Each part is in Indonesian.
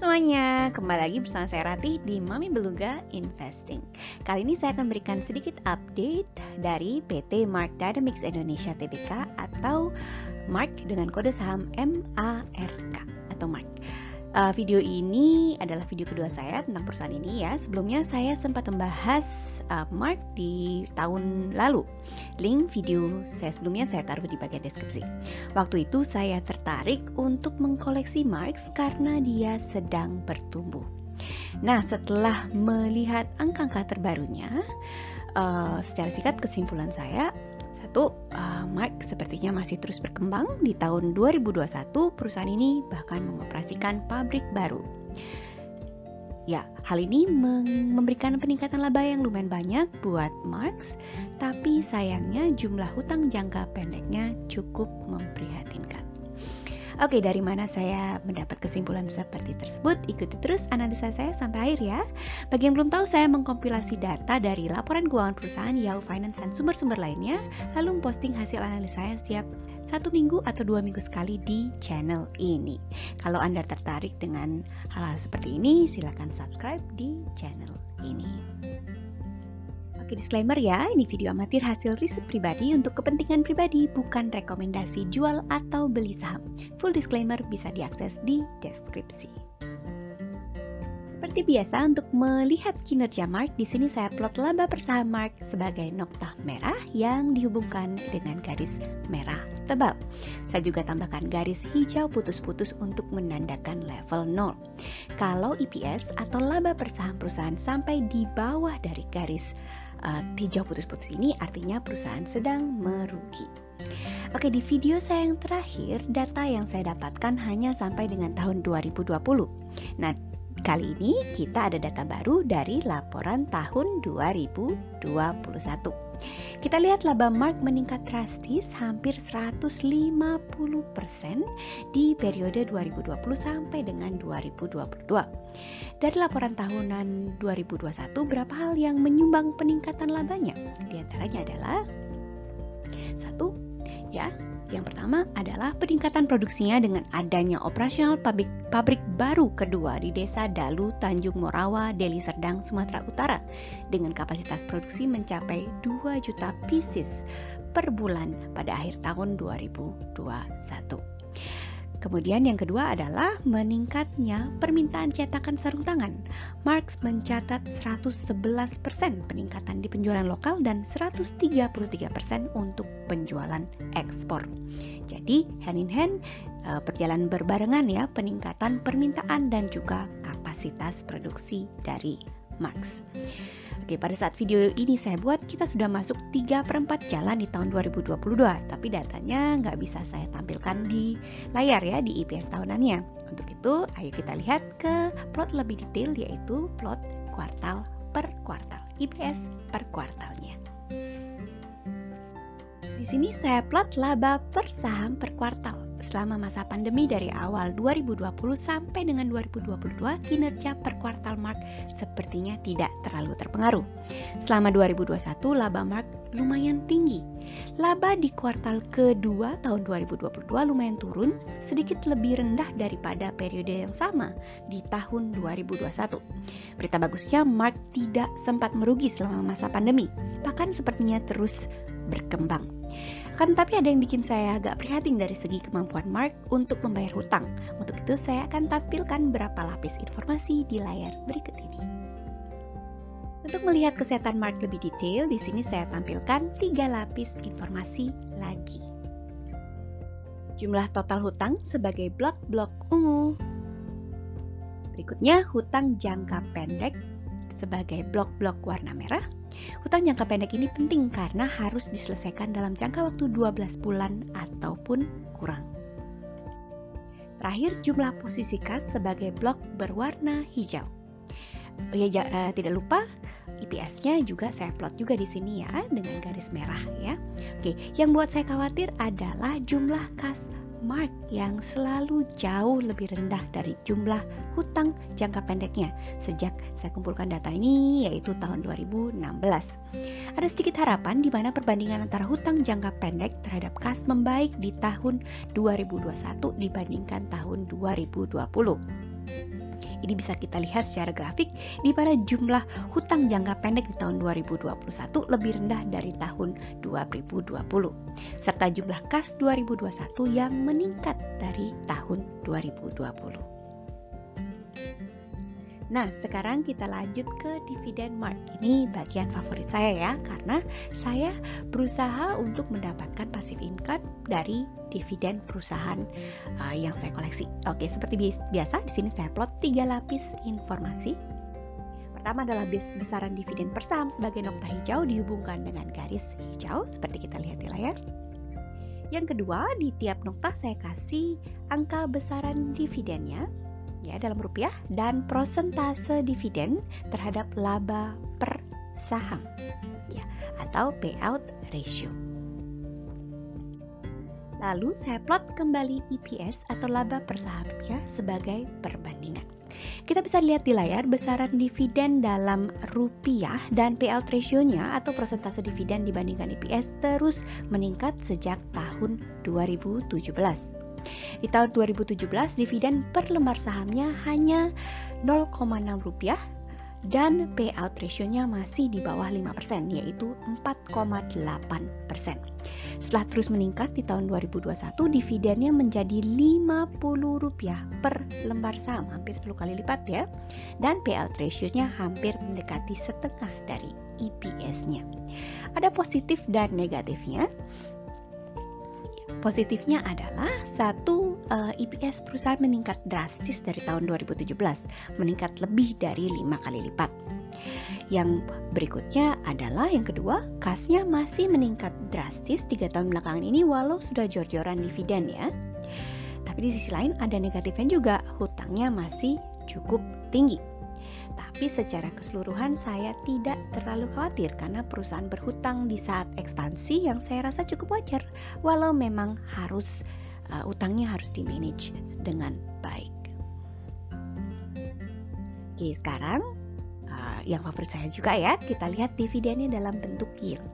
semuanya, kembali lagi bersama saya Ratih di Mami Beluga Investing. Kali ini saya akan berikan sedikit update dari PT Mark Dynamics Indonesia Tbk atau Mark dengan kode saham MARK atau Mark. Uh, video ini adalah video kedua saya tentang perusahaan ini ya. Sebelumnya saya sempat membahas uh, Mark di tahun lalu. Link video saya sebelumnya saya taruh di bagian deskripsi. Waktu itu saya tertarik untuk mengkoleksi Marks karena dia sedang bertumbuh. Nah, setelah melihat angka-angka terbarunya, uh, secara singkat kesimpulan saya satu, uh, Mark sepertinya masih terus berkembang. Di tahun 2021, perusahaan ini bahkan mengoperasikan pabrik baru. Ya, hal ini memberikan peningkatan laba yang lumayan banyak buat Marx, tapi sayangnya jumlah hutang jangka pendeknya cukup memprihatinkan. Oke, dari mana saya mendapat kesimpulan seperti tersebut? Ikuti terus analisa saya sampai akhir ya. Bagi yang belum tahu, saya mengkompilasi data dari laporan keuangan perusahaan Yahoo Finance dan sumber-sumber lainnya, lalu memposting hasil analisa saya setiap satu minggu atau dua minggu sekali di channel ini. Kalau Anda tertarik dengan hal-hal seperti ini, silakan subscribe di channel ini. Oke, disclaimer ya, ini video amatir hasil riset pribadi untuk kepentingan pribadi, bukan rekomendasi jual atau beli saham. Full disclaimer bisa diakses di deskripsi. Seperti biasa untuk melihat kinerja Mark, di sini saya plot laba per saham Mark sebagai noktah merah yang dihubungkan dengan garis merah tebal. Saya juga tambahkan garis hijau putus-putus untuk menandakan level 0. Kalau EPS atau laba per saham perusahaan sampai di bawah dari garis uh, hijau putus-putus ini artinya perusahaan sedang merugi. Oke, di video saya yang terakhir, data yang saya dapatkan hanya sampai dengan tahun 2020. Nah, Kali ini kita ada data baru dari laporan tahun 2021. Kita lihat laba Mark meningkat drastis hampir 150% di periode 2020 sampai dengan 2022. Dari laporan tahunan 2021, berapa hal yang menyumbang peningkatan labanya? Di antaranya adalah yang pertama adalah peningkatan produksinya dengan adanya operasional pabrik, pabrik baru kedua di Desa Dalu, Tanjung Morawa, Deli Serdang, Sumatera Utara dengan kapasitas produksi mencapai 2 juta pieces per bulan pada akhir tahun 2021. Kemudian yang kedua adalah meningkatnya permintaan cetakan sarung tangan. Marx mencatat 111% peningkatan di penjualan lokal dan 133% untuk penjualan ekspor. Jadi hand in hand eh, perjalanan berbarengan ya peningkatan permintaan dan juga kapasitas produksi dari Marx. Oke, pada saat video ini saya buat, kita sudah masuk 3 per 4 jalan di tahun 2022, tapi datanya nggak bisa saya tampilkan di layar ya, di IPS tahunannya. Untuk itu, ayo kita lihat ke plot lebih detail, yaitu plot kuartal per kuartal, IPS per kuartalnya. Di sini saya plot laba per saham per kuartal selama masa pandemi dari awal 2020 sampai dengan 2022 kinerja per kuartal Mark sepertinya tidak terlalu terpengaruh. Selama 2021 laba Mark lumayan tinggi. Laba di kuartal kedua tahun 2022 lumayan turun, sedikit lebih rendah daripada periode yang sama di tahun 2021. Berita bagusnya Mark tidak sempat merugi selama masa pandemi, bahkan sepertinya terus berkembang. Kan tapi ada yang bikin saya agak prihatin dari segi kemampuan Mark untuk membayar hutang. Untuk itu saya akan tampilkan berapa lapis informasi di layar berikut ini. Untuk melihat kesehatan Mark lebih detail, di sini saya tampilkan tiga lapis informasi lagi. Jumlah total hutang sebagai blok-blok ungu. Berikutnya, hutang jangka pendek sebagai blok-blok warna merah Hutang jangka pendek ini penting karena harus diselesaikan dalam jangka waktu 12 bulan ataupun kurang. Terakhir, jumlah posisi kas sebagai blok berwarna hijau. Oh ya, uh, tidak lupa IPS-nya juga saya plot juga di sini ya dengan garis merah ya. Oke, yang buat saya khawatir adalah jumlah kas Mark yang selalu jauh lebih rendah dari jumlah hutang jangka pendeknya sejak saya kumpulkan data ini yaitu tahun 2016. Ada sedikit harapan di mana perbandingan antara hutang jangka pendek terhadap kas membaik di tahun 2021 dibandingkan tahun 2020. Ini bisa kita lihat secara grafik di mana jumlah hutang jangka pendek di tahun 2021 lebih rendah dari tahun 2020 serta jumlah kas 2021 yang meningkat dari tahun 2020. Nah, sekarang kita lanjut ke dividen mark. Ini bagian favorit saya ya, karena saya berusaha untuk mendapatkan passive income dari dividen perusahaan uh, yang saya koleksi. Oke, seperti biasa di sini saya plot tiga lapis informasi. Pertama adalah besaran dividen per saham sebagai nokta hijau dihubungkan dengan garis hijau seperti kita lihat di layar. Yang kedua, di tiap nokta saya kasih angka besaran dividennya ya dalam rupiah dan prosentase dividen terhadap laba per saham ya atau payout ratio. Lalu saya plot kembali EPS atau laba per sahamnya sebagai perbandingan. Kita bisa lihat di layar besaran dividen dalam rupiah dan payout ratio-nya atau persentase dividen dibandingkan EPS terus meningkat sejak tahun 2017. Di tahun 2017 dividen per lembar sahamnya hanya 0,6 rupiah dan payout ratio-nya masih di bawah 5% yaitu 4,8%. Setelah terus meningkat di tahun 2021 dividennya menjadi 50 rupiah per lembar saham, hampir 10 kali lipat ya. Dan payout ratio-nya hampir mendekati setengah dari EPS-nya. Ada positif dan negatifnya. Positifnya adalah satu uh, eh, EPS perusahaan meningkat drastis dari tahun 2017, meningkat lebih dari lima kali lipat. Yang berikutnya adalah yang kedua, kasnya masih meningkat drastis tiga tahun belakangan ini walau sudah jor-joran dividen ya. Tapi di sisi lain ada negatifnya juga, hutangnya masih cukup tinggi. Tapi secara keseluruhan saya tidak terlalu khawatir karena perusahaan berhutang di saat ekspansi yang saya rasa cukup wajar walau memang harus uh, utangnya harus di manage dengan baik. Oke, sekarang yang favorit saya juga ya, kita lihat dividennya dalam bentuk yield.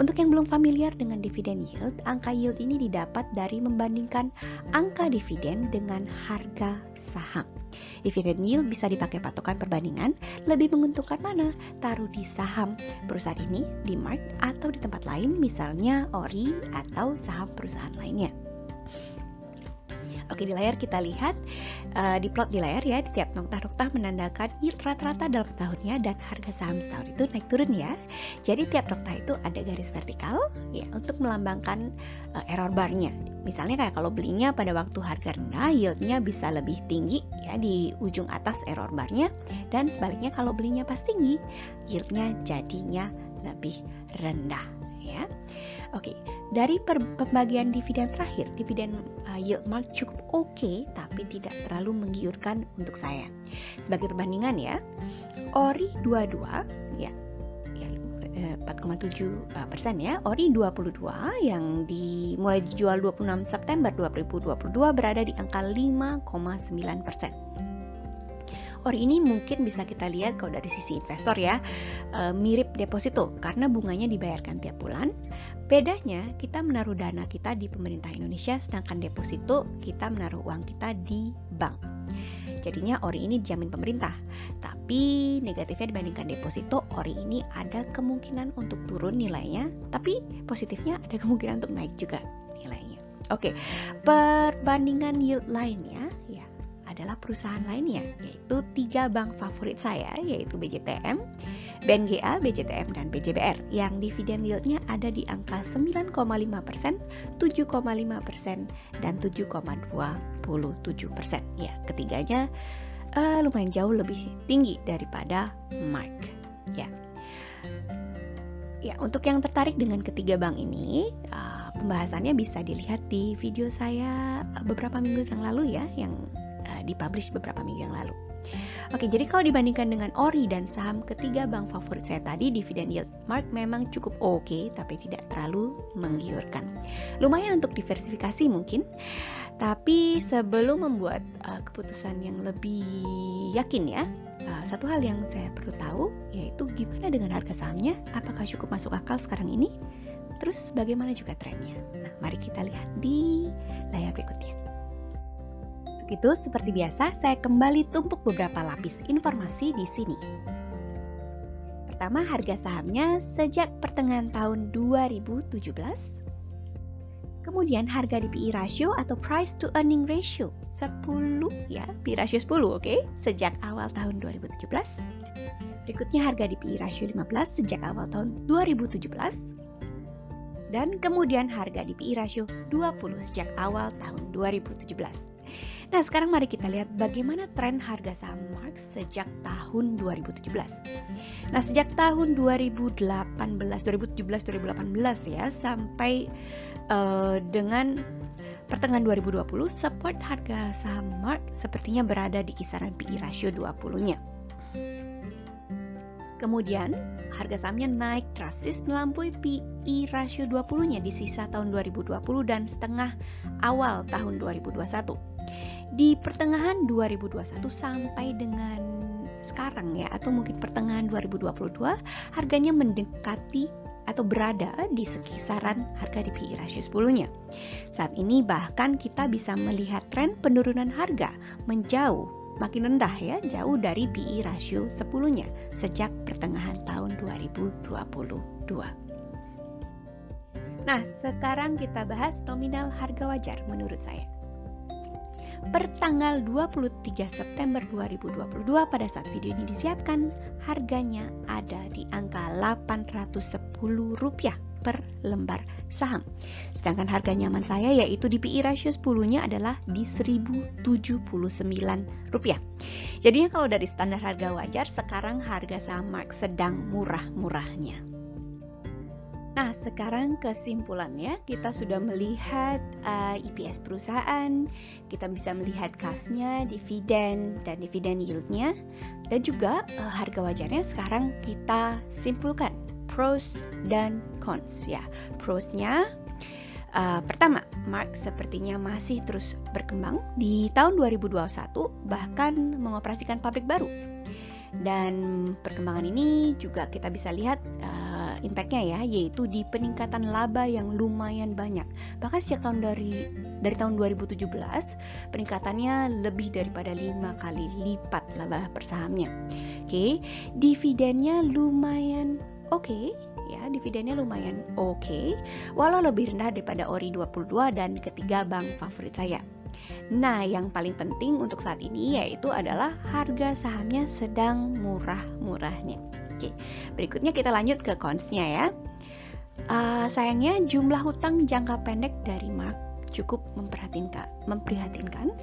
Untuk yang belum familiar dengan dividen yield, angka yield ini didapat dari membandingkan angka dividen dengan harga saham. Dividend yield bisa dipakai patokan perbandingan, lebih menguntungkan mana? Taruh di saham perusahaan ini, di mark, atau di tempat lain, misalnya ORI atau saham perusahaan lainnya. Oke di layar kita lihat uh, di plot di layar ya di tiap nokta-nokta menandakan yield rata-rata dalam setahunnya dan harga saham setahun itu naik turun ya. Jadi tiap nokta itu ada garis vertikal ya untuk melambangkan uh, error barnya. Misalnya kayak kalau belinya pada waktu harga rendah yieldnya bisa lebih tinggi ya di ujung atas error barnya dan sebaliknya kalau belinya pas tinggi yieldnya jadinya lebih rendah ya. Oke, dari pembagian dividen terakhir, dividen uh, yield mark cukup oke okay, tapi tidak terlalu menggiurkan untuk saya. Sebagai perbandingan ya, ORI 22 ya 4,7 eh, eh, persen ya. Ori 22 yang dimulai dijual 26 September 2022 berada di angka 5,9 persen. Ori ini mungkin bisa kita lihat kalau dari sisi investor ya e, mirip deposito karena bunganya dibayarkan tiap bulan. Bedanya kita menaruh dana kita di pemerintah Indonesia sedangkan deposito kita menaruh uang kita di bank. Jadinya ori ini dijamin pemerintah. Tapi negatifnya dibandingkan deposito, ori ini ada kemungkinan untuk turun nilainya, tapi positifnya ada kemungkinan untuk naik juga nilainya. Oke, perbandingan yield lainnya ya adalah perusahaan lainnya, yaitu tiga bank favorit saya, yaitu BJTM, BNGA, BCTM, dan BJBR yang dividen yieldnya ada di angka 9,5%, 7,5%, dan 7,27%. Ya, ketiganya uh, lumayan jauh lebih tinggi daripada Mark. Ya. Ya, untuk yang tertarik dengan ketiga bank ini, uh, pembahasannya bisa dilihat di video saya beberapa minggu yang lalu ya, yang dipublish beberapa minggu yang lalu. Oke, jadi kalau dibandingkan dengan ORI dan saham ketiga bank favorit saya tadi, dividend yield mark memang cukup oke, okay, tapi tidak terlalu menggiurkan. Lumayan untuk diversifikasi mungkin, tapi sebelum membuat uh, keputusan yang lebih yakin ya, uh, satu hal yang saya perlu tahu yaitu gimana dengan harga sahamnya, apakah cukup masuk akal sekarang ini? Terus bagaimana juga trennya? Nah, mari kita lihat di layar berikutnya Gitu, seperti biasa, saya kembali tumpuk beberapa lapis informasi di sini. Pertama, harga sahamnya sejak pertengahan tahun 2017. Kemudian harga di PE ratio atau price to earning ratio 10 ya, PE ratio 10 oke, okay? sejak awal tahun 2017. Berikutnya harga di PE ratio 15 sejak awal tahun 2017. Dan kemudian harga di PE ratio 20 sejak awal tahun 2017. Nah, sekarang mari kita lihat bagaimana tren harga saham Marx sejak tahun 2017. Nah, sejak tahun 2018, 2017, 2018 ya sampai uh, dengan pertengahan 2020 support harga saham Mark sepertinya berada di kisaran PE ratio 20-nya. Kemudian, harga sahamnya naik drastis melampaui PE ratio 20-nya di sisa tahun 2020 dan setengah awal tahun 2021. Di pertengahan 2021 sampai dengan sekarang ya atau mungkin pertengahan 2022 harganya mendekati atau berada di sekisaran harga di PE ratio 10-nya. Saat ini bahkan kita bisa melihat tren penurunan harga menjauh makin rendah ya, jauh dari PE ratio 10-nya sejak pertengahan tahun 2022. Nah, sekarang kita bahas nominal harga wajar menurut saya per tanggal 23 September 2022 pada saat video ini disiapkan harganya ada di angka Rp810 per lembar saham. Sedangkan harga nyaman saya yaitu di PI ratio 10-nya adalah di Rp1.079. Jadinya kalau dari standar harga wajar sekarang harga saham Mark sedang murah-murahnya. Nah, sekarang kesimpulannya, kita sudah melihat uh, EPS perusahaan, kita bisa melihat kasnya, dividen, dan dividen yieldnya, dan juga uh, harga wajarnya sekarang kita simpulkan pros dan cons ya. Prosnya Uh, pertama, Mark sepertinya masih terus berkembang di tahun 2021 bahkan mengoperasikan pabrik baru. Dan perkembangan ini juga kita bisa lihat uh, impactnya ya yaitu di peningkatan laba yang lumayan banyak bahkan sejak tahun dari dari tahun 2017 peningkatannya lebih daripada lima kali lipat laba per sahamnya oke okay. dividennya lumayan oke okay, ya dividennya lumayan oke okay, walau lebih rendah daripada ori 22 dan ketiga bank favorit saya Nah, yang paling penting untuk saat ini yaitu adalah harga sahamnya sedang murah-murahnya. Oke, berikutnya kita lanjut ke konsnya ya. Uh, sayangnya jumlah hutang jangka pendek dari Mark cukup memprihatinkan. memprihatinkan.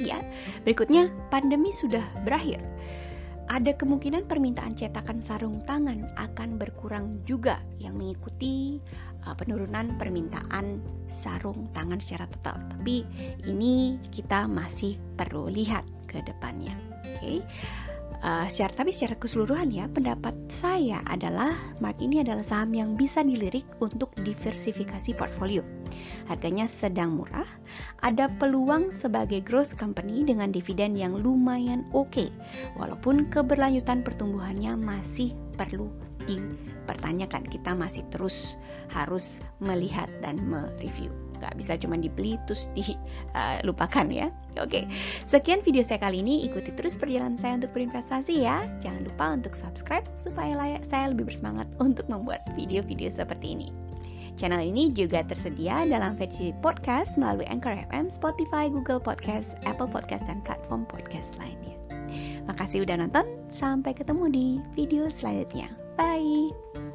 Ya, berikutnya pandemi sudah berakhir. Ada kemungkinan permintaan cetakan sarung tangan akan berkurang juga yang mengikuti uh, penurunan permintaan sarung tangan secara total. Tapi ini kita masih perlu lihat ke depannya. Oke. Okay. Uh, secara tapi secara keseluruhan ya pendapat saya adalah Mark ini adalah saham yang bisa dilirik untuk diversifikasi portfolio. Harganya sedang murah, ada peluang sebagai growth company dengan dividen yang lumayan oke, okay, walaupun keberlanjutan pertumbuhannya masih perlu dipertanyakan. Kita masih terus harus melihat dan mereview. Nggak bisa cuma dibeli terus dilupakan uh, ya. Oke sekian video saya kali ini. Ikuti terus perjalanan saya untuk berinvestasi ya. Jangan lupa untuk subscribe supaya saya lebih bersemangat untuk membuat video-video seperti ini Channel ini juga tersedia dalam versi podcast melalui Anchor FM, Spotify, Google Podcast, Apple Podcast, dan platform podcast lainnya. Makasih udah nonton, sampai ketemu di video selanjutnya. Bye!